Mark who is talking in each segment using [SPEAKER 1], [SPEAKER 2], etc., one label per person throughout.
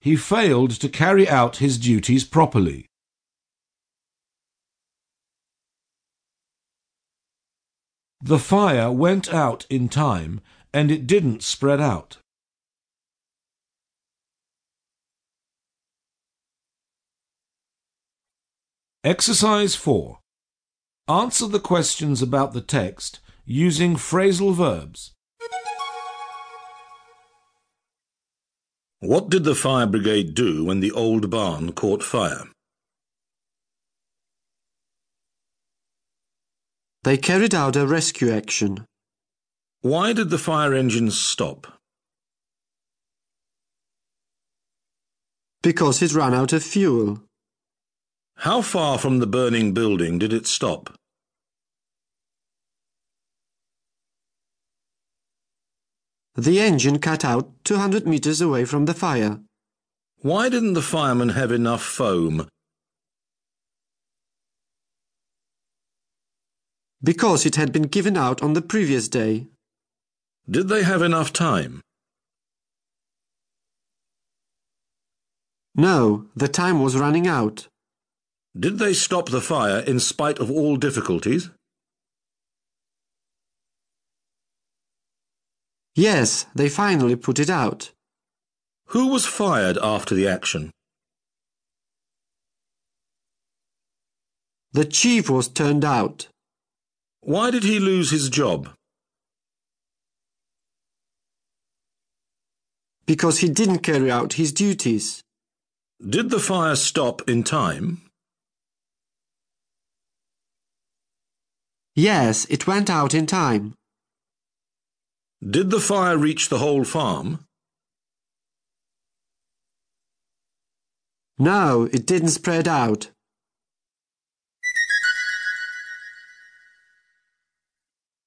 [SPEAKER 1] he failed to carry out his duties properly. The fire went out in time and it didn't spread out. Exercise 4. Answer the questions about the text using phrasal verbs.
[SPEAKER 2] What did the fire brigade do when the old barn caught fire?
[SPEAKER 3] They carried out a rescue action.
[SPEAKER 2] Why did the fire engines stop?
[SPEAKER 3] Because it ran out of fuel.
[SPEAKER 2] How far from the burning building did it stop?
[SPEAKER 3] The engine cut out 200 meters away from the fire.
[SPEAKER 2] Why didn't the firemen have enough foam?
[SPEAKER 3] Because it had been given out on the previous day.
[SPEAKER 2] Did they have enough time?
[SPEAKER 3] No, the time was running out.
[SPEAKER 2] Did they stop the fire in spite of all difficulties?
[SPEAKER 3] Yes, they finally put it out.
[SPEAKER 2] Who was fired after the action?
[SPEAKER 3] The chief was turned out.
[SPEAKER 2] Why did he lose his job?
[SPEAKER 3] Because he didn't carry out his duties.
[SPEAKER 2] Did the fire stop in time?
[SPEAKER 3] Yes, it went out in time.
[SPEAKER 2] Did the fire reach the whole farm?
[SPEAKER 3] No, it didn't spread out.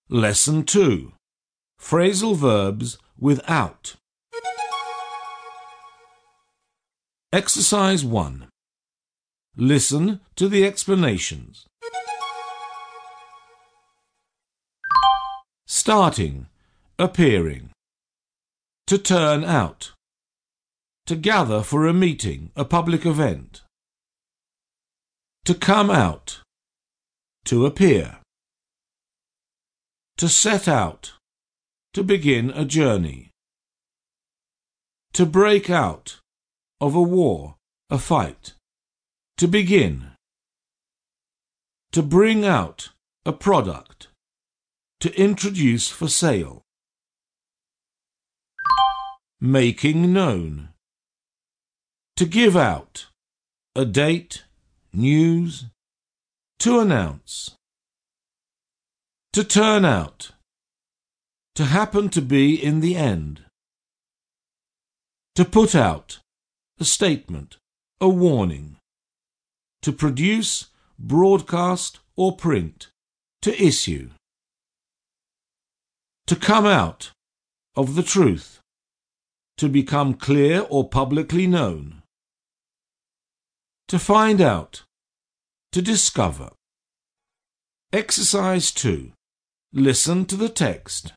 [SPEAKER 1] Lesson 2. Phrasal verbs without. Exercise 1. Listen to the explanations. Starting, appearing. To turn out. To gather for a meeting, a public event. To come out. To appear. To set out. To begin a journey. To break out. Of a war, a fight. To begin. To bring out. A product. To introduce for sale. Making known. To give out. A date, news. To announce. To turn out. To happen to be in the end. To put out. A statement. A warning. To produce, broadcast or print. To issue. To come out. Of the truth. To become clear or publicly known. To find out. To discover. Exercise 2. Listen to the text.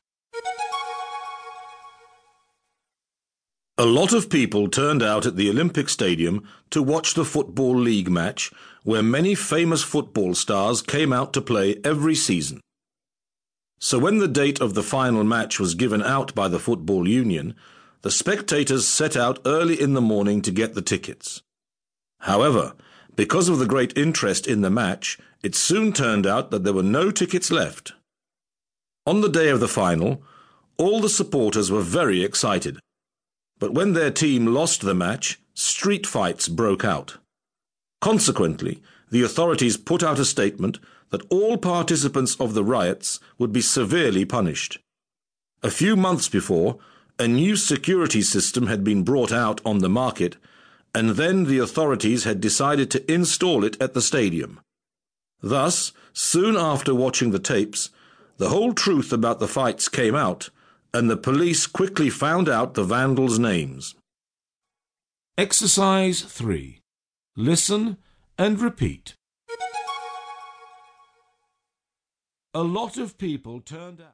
[SPEAKER 2] A lot of people turned out at the Olympic Stadium to watch the Football League match, where many famous football stars came out to play every season. So when the date of the final match was given out by the Football Union, the spectators set out early in the morning to get the tickets. However, because of the great interest in the match, it soon turned out that there were no tickets left. On the day of the final, all the supporters were very excited. But when their team lost the match, street fights broke out. Consequently, the authorities put out a statement that all participants of the riots would be severely punished. A few months before, a new security system had been brought out on the market, and then the authorities had decided to install it at the stadium. Thus, soon after watching the tapes, the whole truth about the fights came out, and the police quickly found out the vandals' names.
[SPEAKER 1] Exercise 3. Listen and repeat. A lot of people turned out.